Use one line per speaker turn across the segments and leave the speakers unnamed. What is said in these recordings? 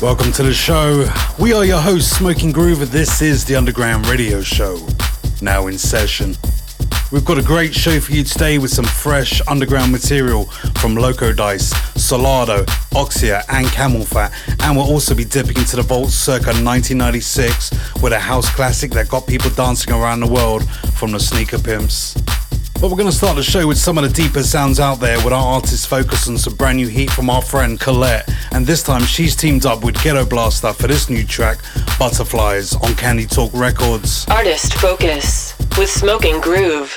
Welcome to the show. We are your hosts, Smoking Groover. This is the Underground Radio Show, now in session. We've got a great show for you today with some fresh underground material from Loco Dice, Solardo, Oxia, and CamelPhat. And we'll also be dipping into the vault circa 1996 with a house classic that got people dancing around the world from the Sneaker Pimps. But we're going to start the show with some of the deeper sounds out there with our artist focus on some brand new heat from our friend Colette. And this time she's teamed up with Ghetto Blaster for this new track, Butterflies, on Candy Talk Records.
Artist Focus with Smoking Groove.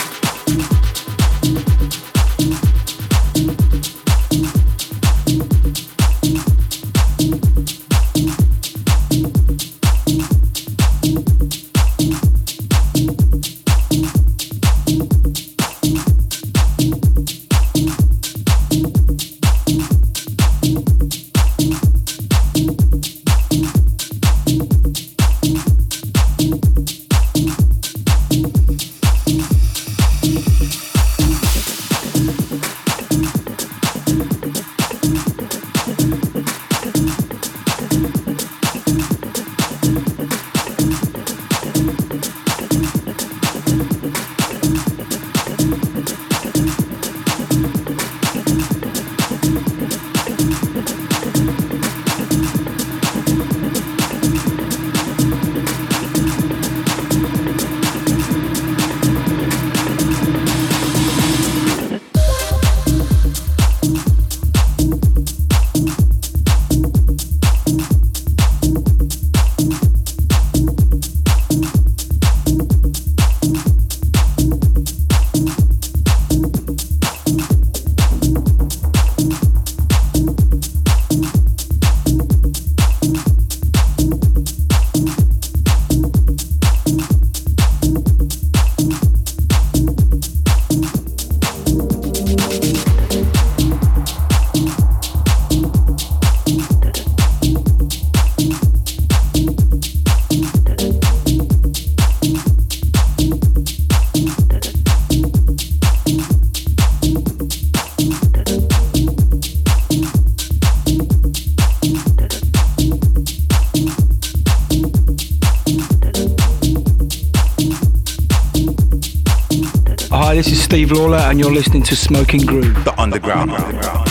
Lawler, uh, and you're listening to Smoking Groove.
The Underground. underground.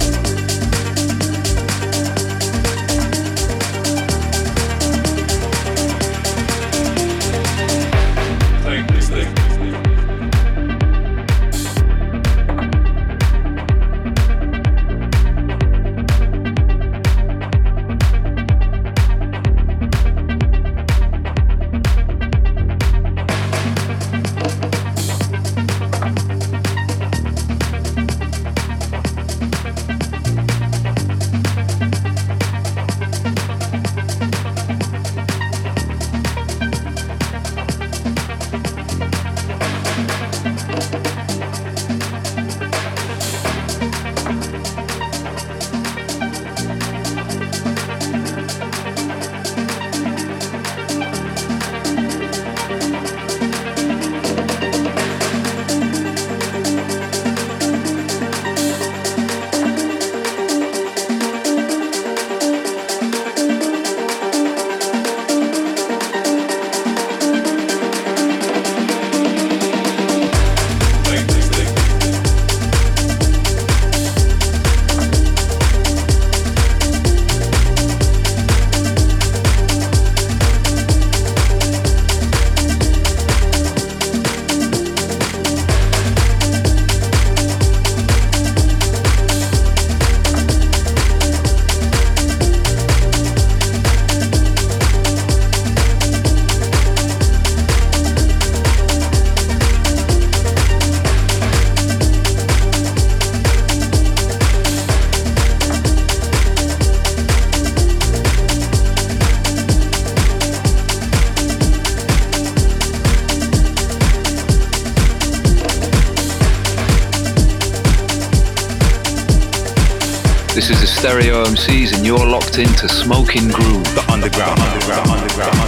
Stereo MCs, and you're locked into Smoking Groove.
The underground, underground, underground, underground, underground,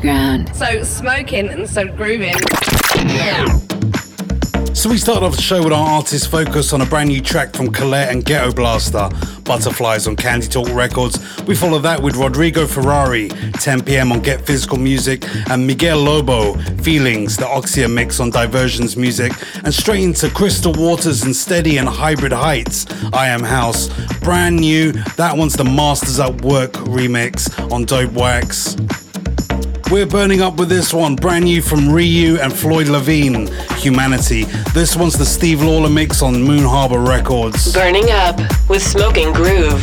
underground.
So smoking and so grooving.
So we start off the show with our artist focus on a brand new track from Colette and Ghetto Blaster, Butterflies on Candy Talk Records. We follow that with Rodrigo Ferrari, 10 p.m. on Get Physical Music, and Miguel Lobo, Feelings, the Oxia mix on Diversions Music, and straight into Crystal Waters and Steady and Hybrid Heights, I Am House. Brand new, that one's the Masters at Work remix on Dope Wax. We're burning up with this one, brand new from Ryu and Floyd Lavine, Humanity. This one's the Steve Lawler mix on Moon Harbour Records.
Burning up with Smoking Groove.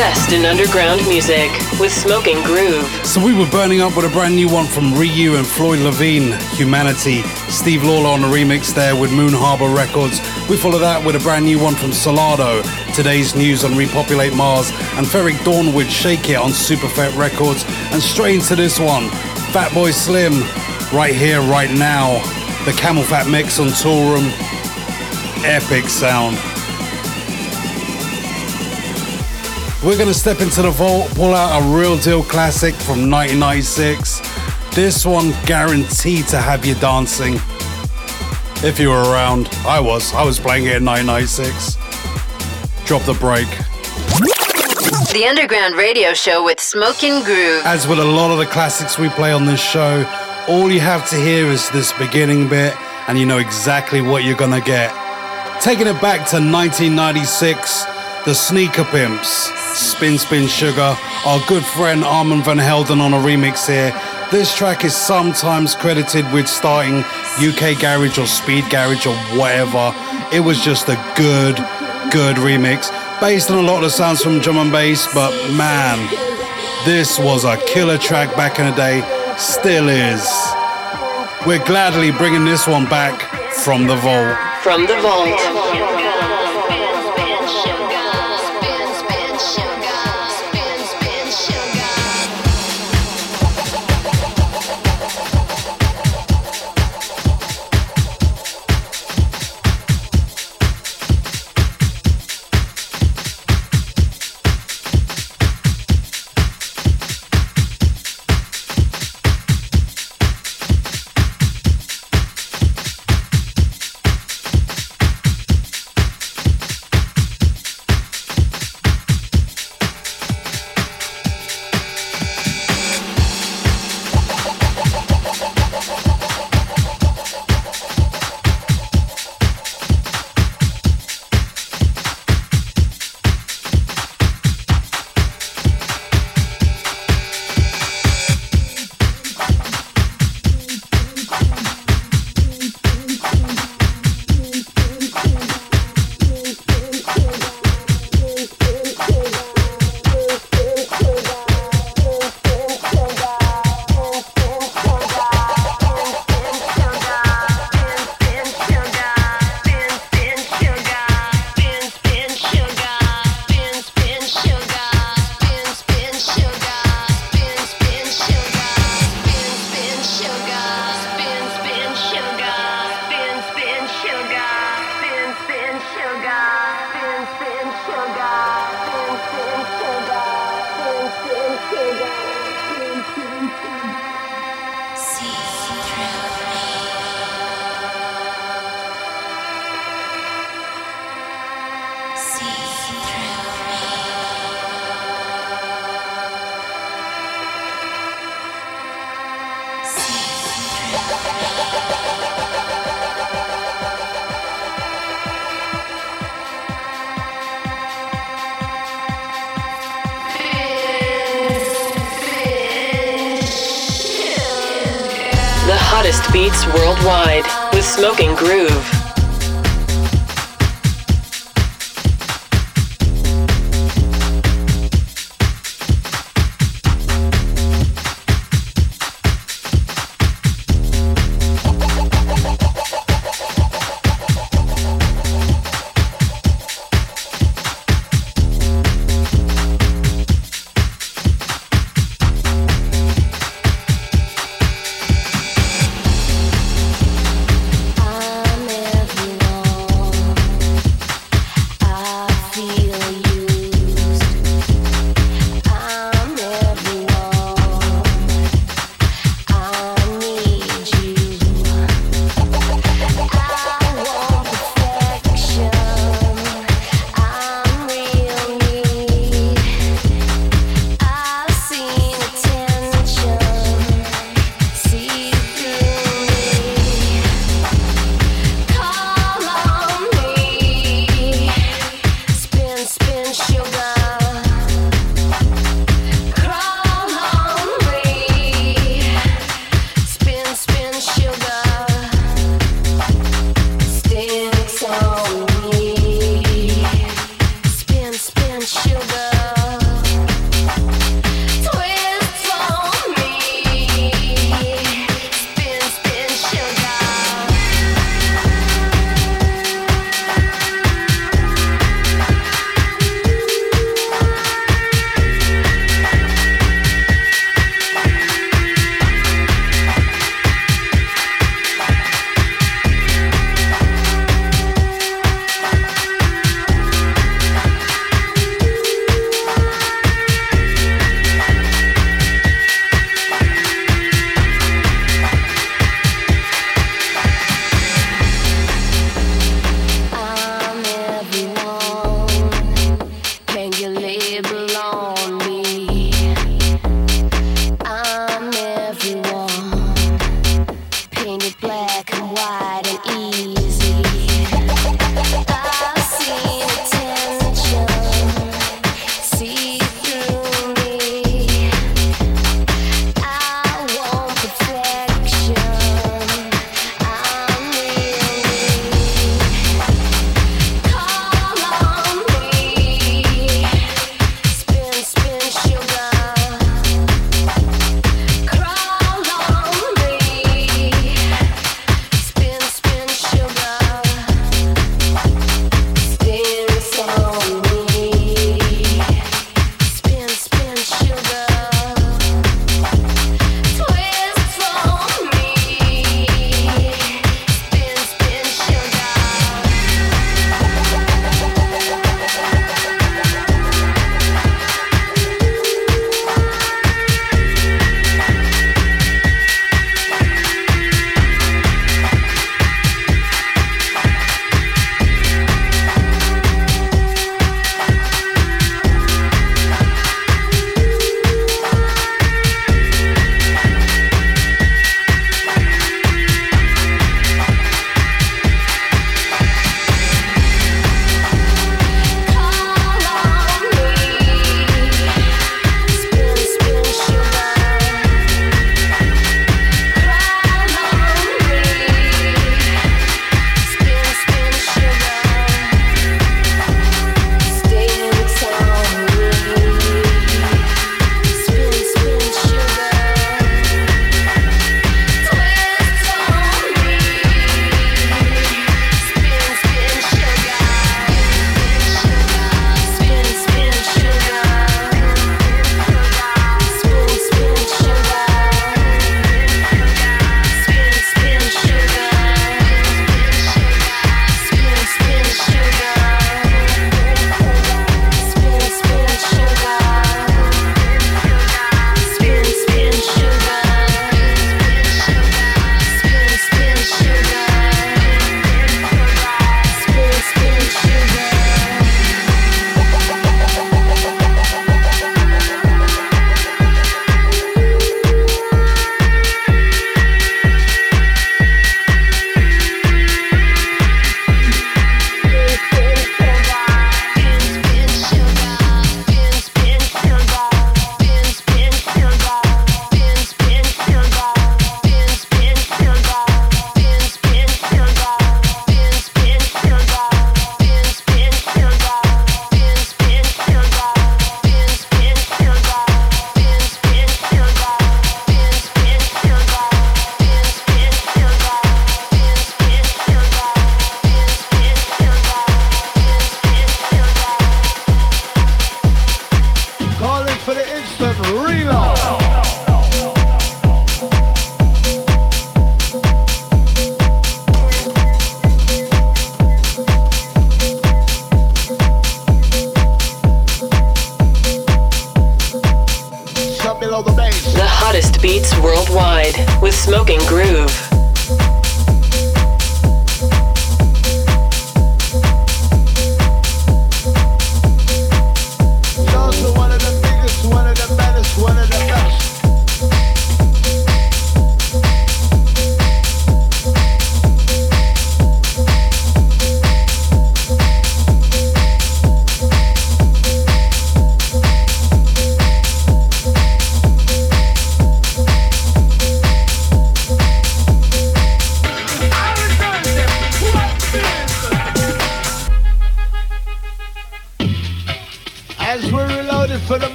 Best in underground music with Smoking Groove.
So we were burning up with a brand new one from Ryu and Floyd Lavine, Humanity. Steve Lawler on the remix there with Moon Harbour Records. We follow that with a brand new one from Solardo, Today's news on Repopulate Mars and Ferreck Dawn with Shake It on Superfet Records. And straight into this one, Fatboy Slim, right here, right now. The CamelPhat mix on Toolroom. Epic sound. We're gonna step into the vault, pull out a real deal classic from 1996. This one guaranteed to have you dancing. If you were around, I was. I was playing it in 1996. Drop the break.
The Underground Radio Show with Smoking Groove.
As with a lot of the classics we play on this show, all you have to hear is this beginning bit, and you know exactly what you're gonna get. Taking it back to 1996, the Sneaker Pimps. Spin Spin Sugar, our good friend Armand Van Helden on a remix here. This track is sometimes credited with starting UK Garage or Speed Garage or whatever. It was just a good, good remix, based on a lot of the sounds from drum and bass, but man, this was a killer track back in the day, still is. We're gladly bringing this one back from the vault.
From the vault.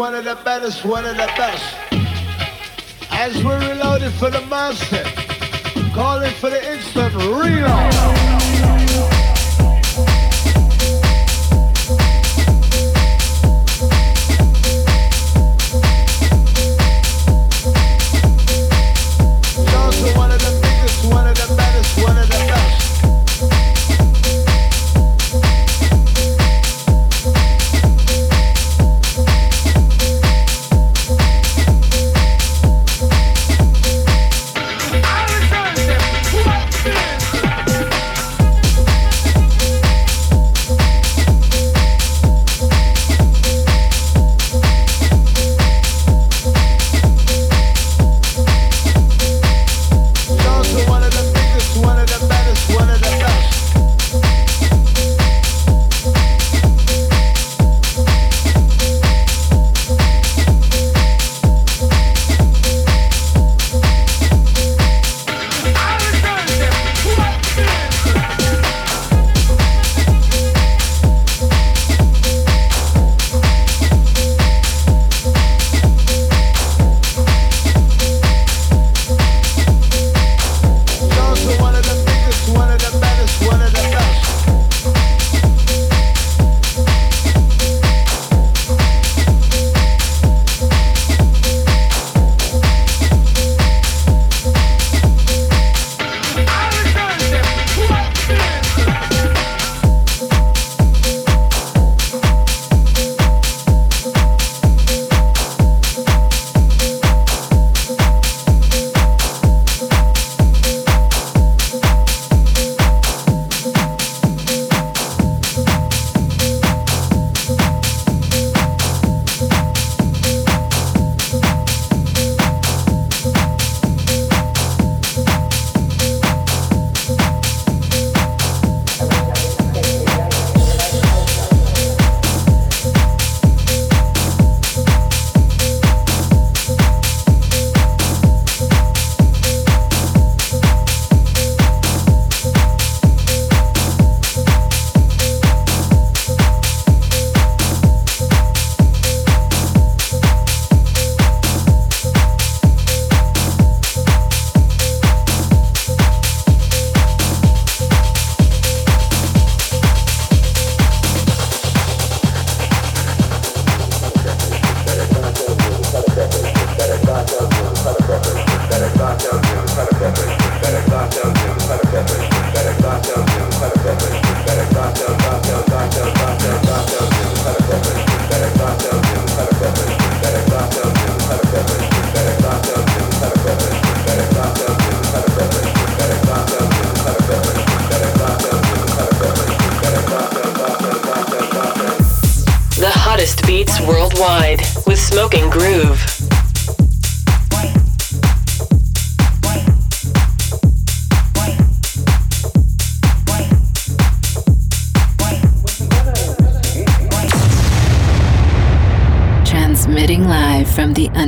one of the baddest, one of the best.
As we reloaded for the master, calling for the instant reload.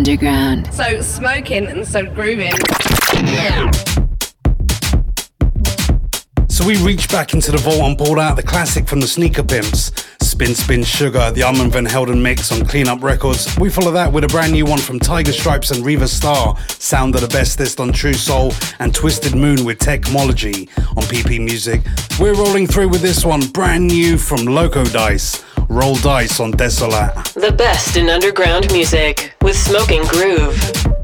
Underground.
So smoking and so grooving.
So we reach back into the vault and pulled out the classic from the Sneaker Pimps, Spin Spin Sugar, the Armand Van Helden mix on Cleanup Records. We follow that with a brand new one from Tiger Stripes and Riva Starr, Sound of the Bestest on True Soul, and Twisted Moon with Technology on PP Music. We're rolling through with this one, brand new from Loco Dice, Roll Dice on Desolat.
The best in underground music with Smoking Groove.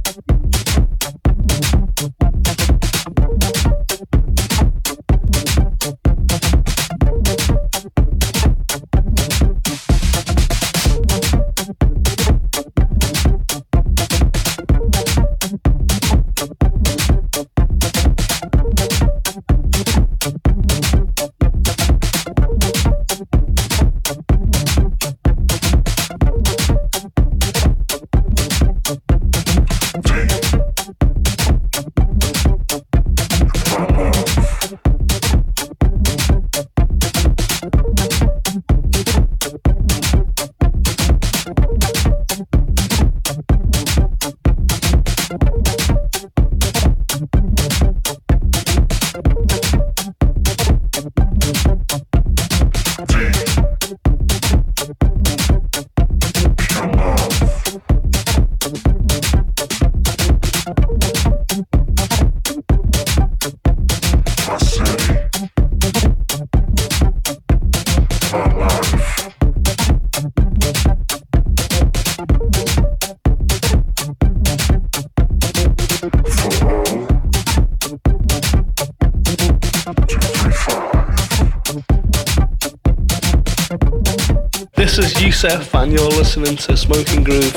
Listening to Smoking Groove.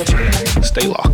Stay locked.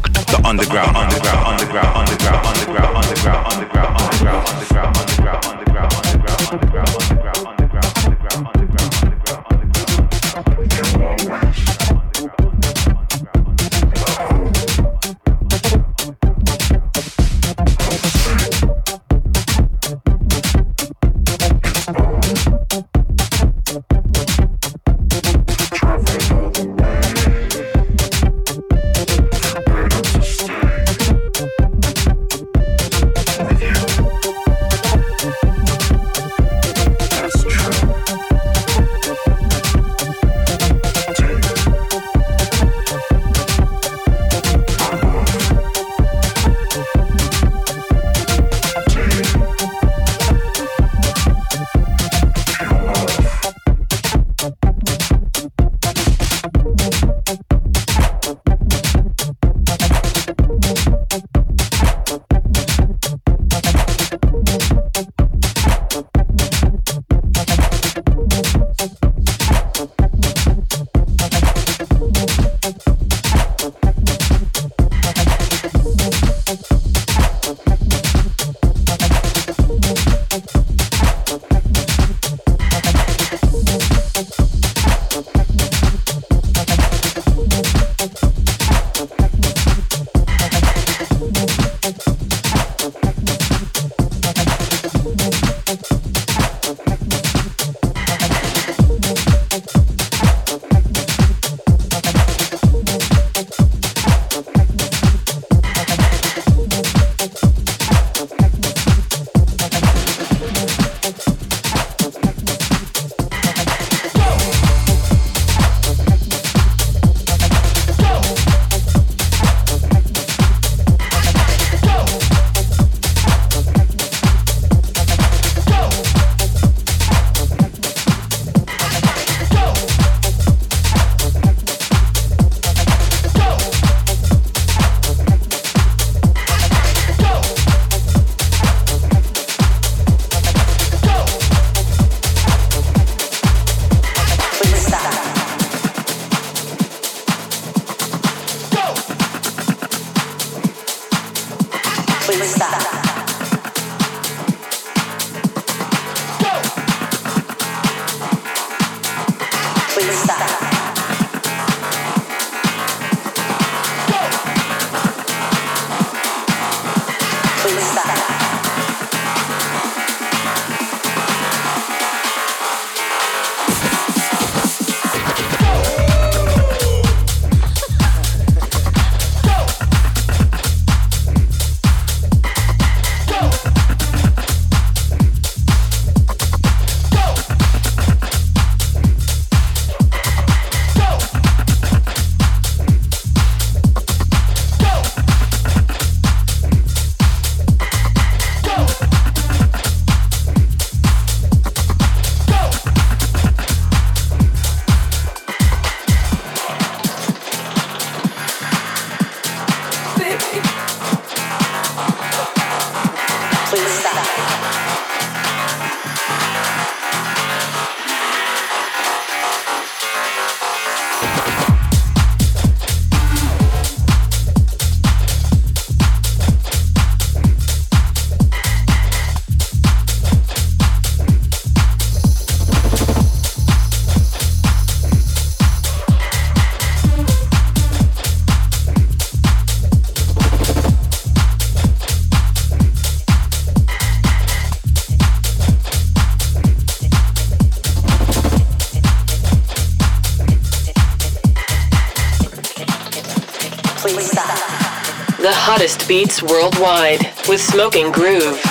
Beats worldwide with Smoking Groove.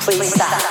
Please stop.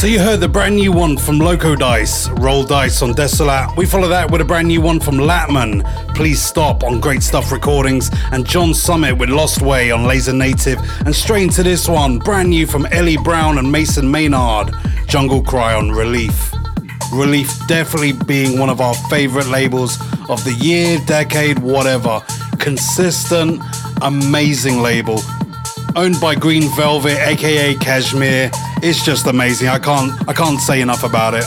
So you heard the brand new one from Loco Dice, Roll Dice on Desolat. We follow that with a brand new one from Latmun, Please Stop on Great Stuff Recordings, and John Summit with Lost Way on Laser Native. And straight into this one, brand new from Eli Brown and Mason Maynard, Jungle Cry on Relief. Relief definitely being one of our favorite labels of the year, decade, whatever. Consistent, amazing label owned by Green Velvet, aka Cajmere. It's just amazing. I can't I can't say enough about it.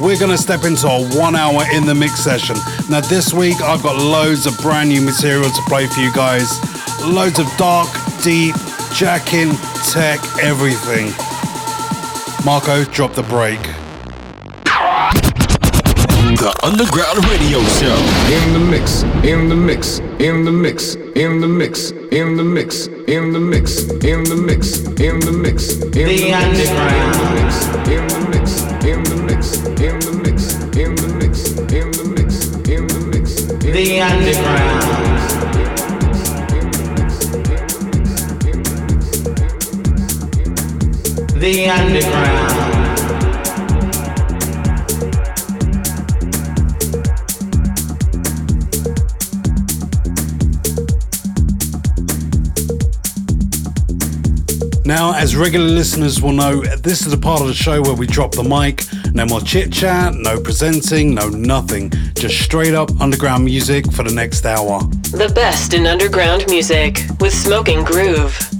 We're gonna step into a one hour in the mix session. Now this week I've got loads of brand new material to play for you guys. Loads of dark, deep, jacking, tech, everything. Marco, drop the break.
The Underground Radio Show.
In the mix, in the mix, in the mix, in the mix, in the mix, in the mix, in the mix, in the mix, in the underground. In the mix, in the mix, in the mix, in the mix, in the mix, in the mix, in the mix. The underground. The underground.
Now, as regular listeners will know, this is the part of the show where we drop the mic. No more chit chat, no presenting, no nothing. Just straight up underground music for the next hour.
The best in underground music with Smoking Groove.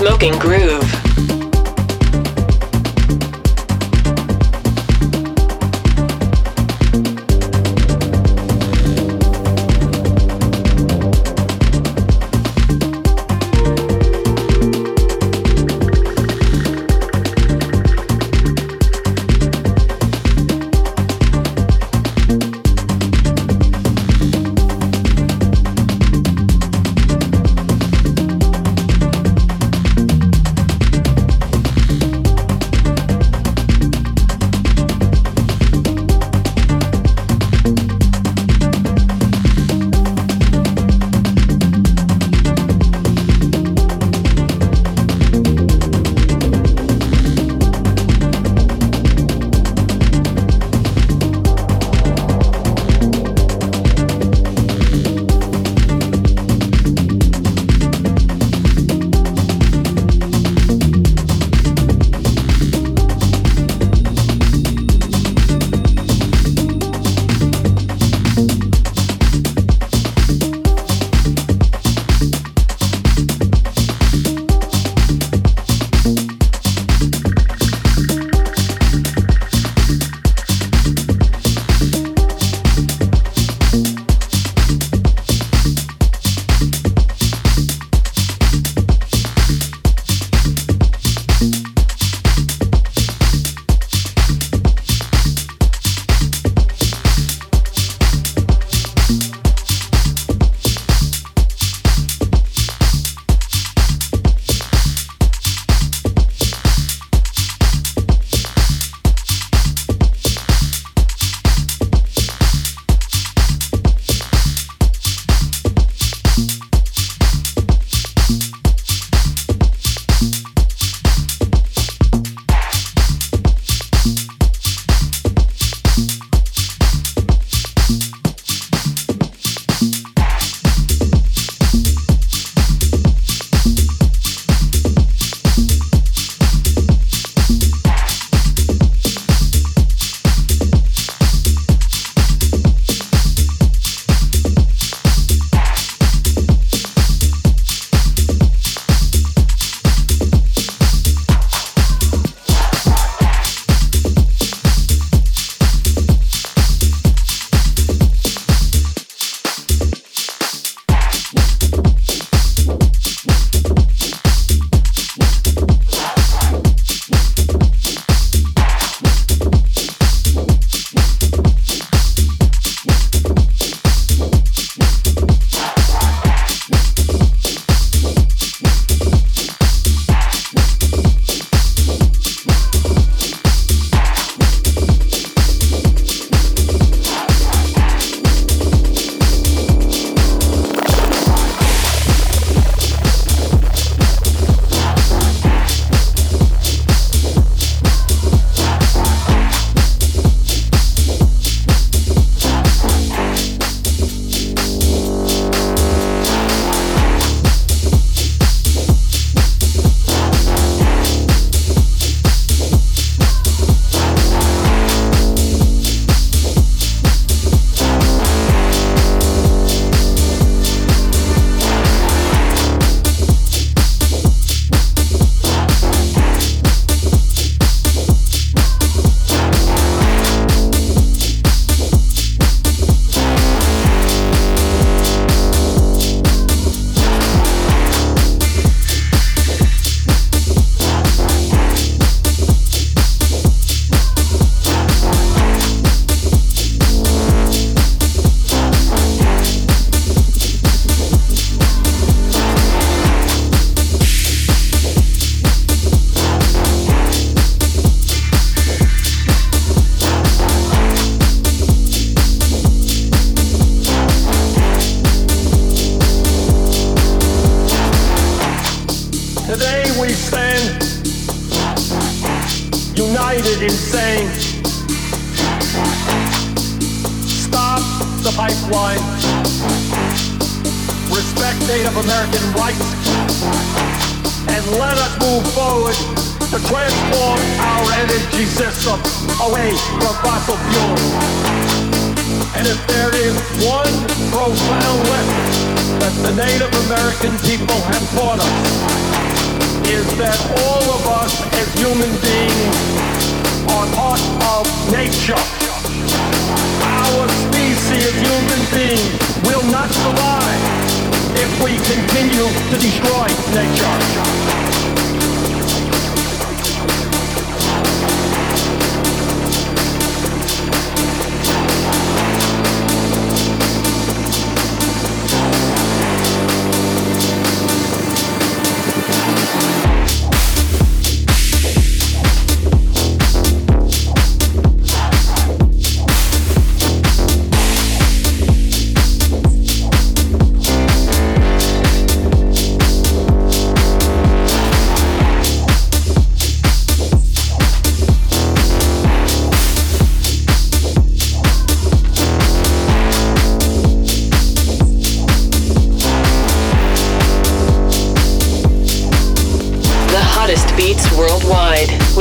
Smoking Groove.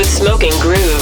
Smoking Groove.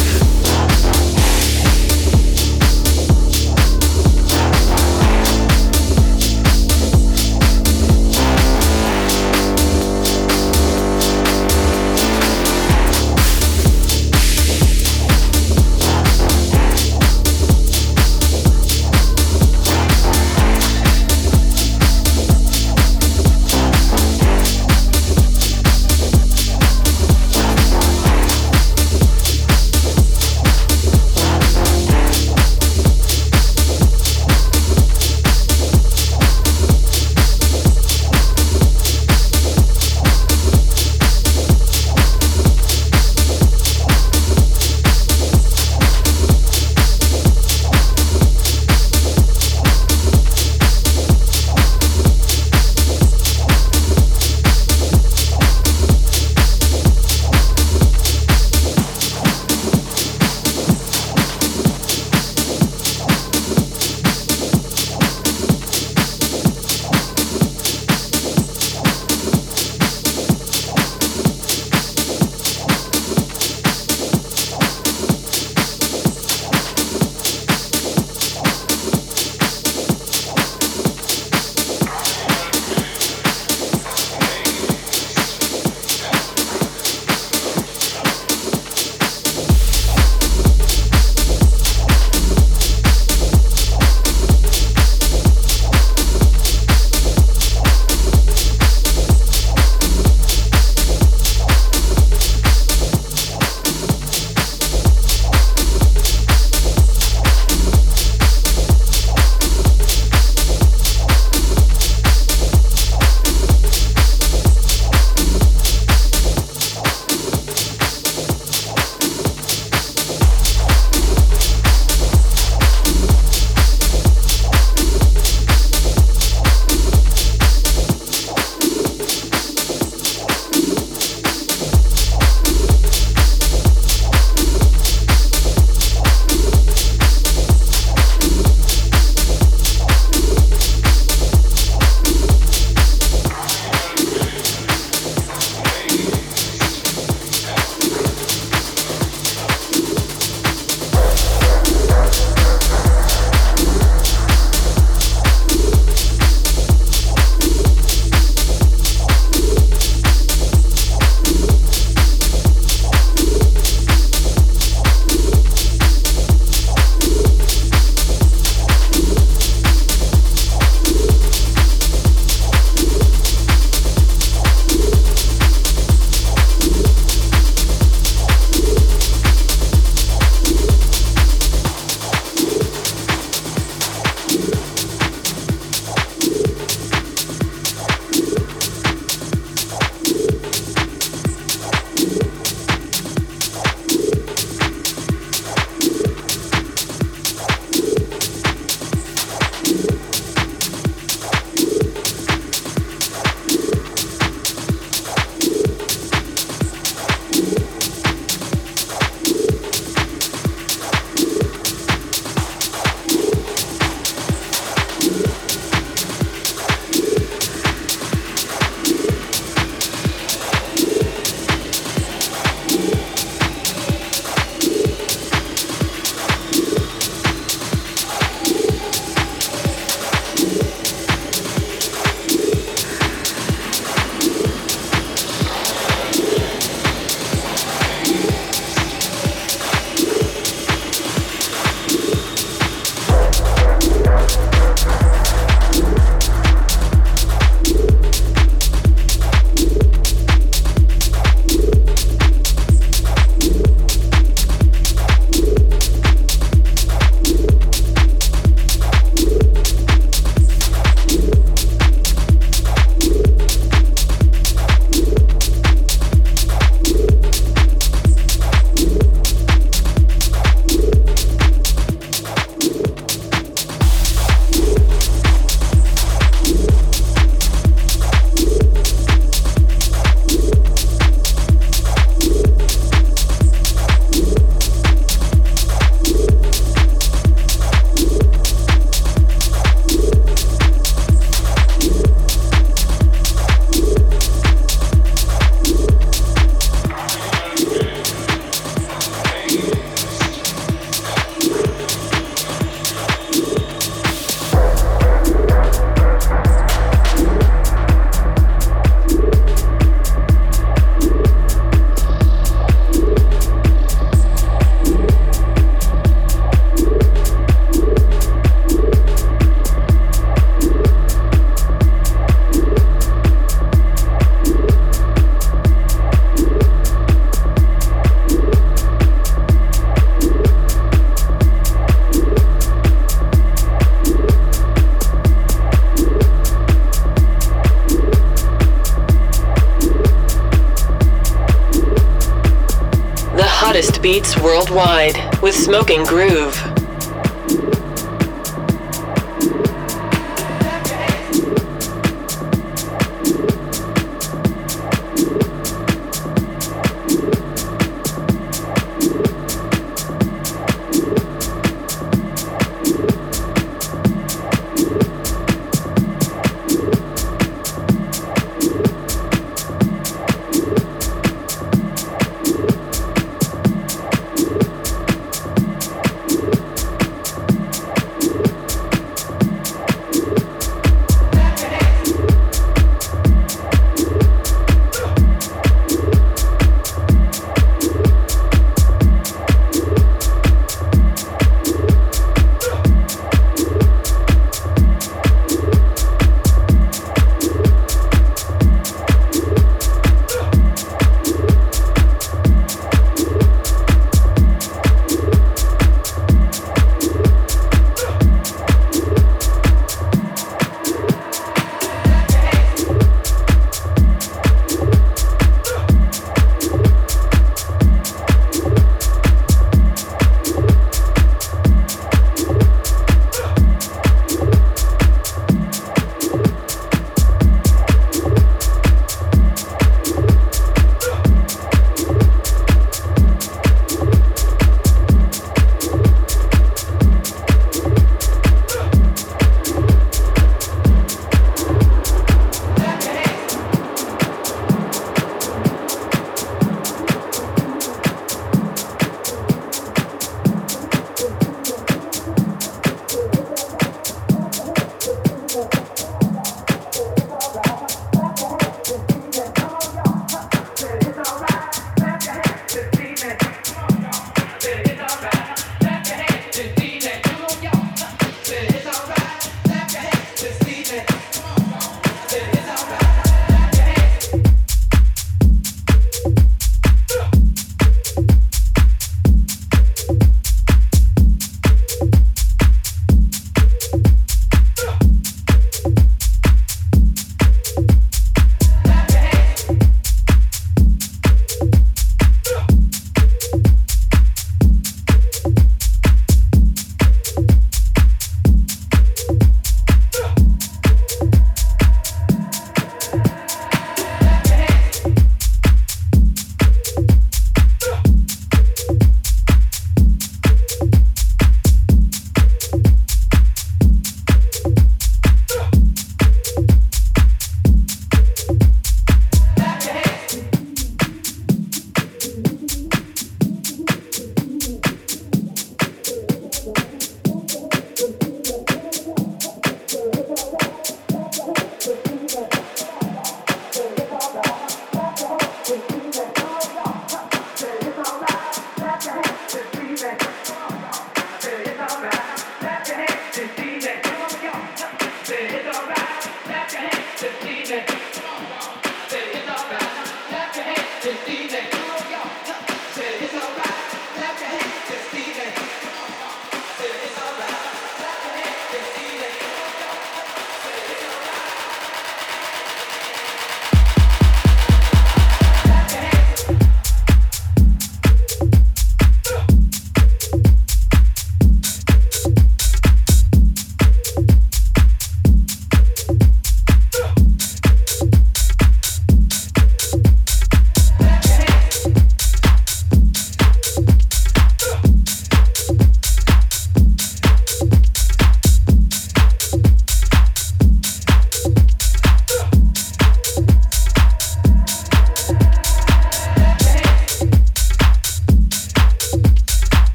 Smoking Groove.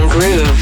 Groove.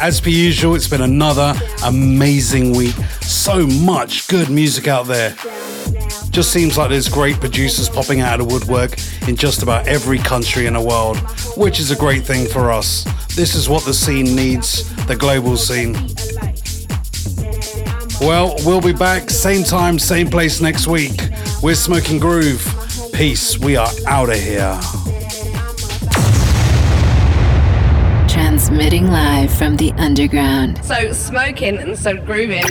As per usual, it's been another amazing week. So much good music out there. Just seems like there's great producers popping out of the woodwork in just about every country in the world, which is a great thing for us. This is what the scene needs, the global scene. Well, we'll be back same time, same place next week. We're Smoking Groove. Peace. We are out of here.
Transmitting live from the underground.
So smoking and so grooving.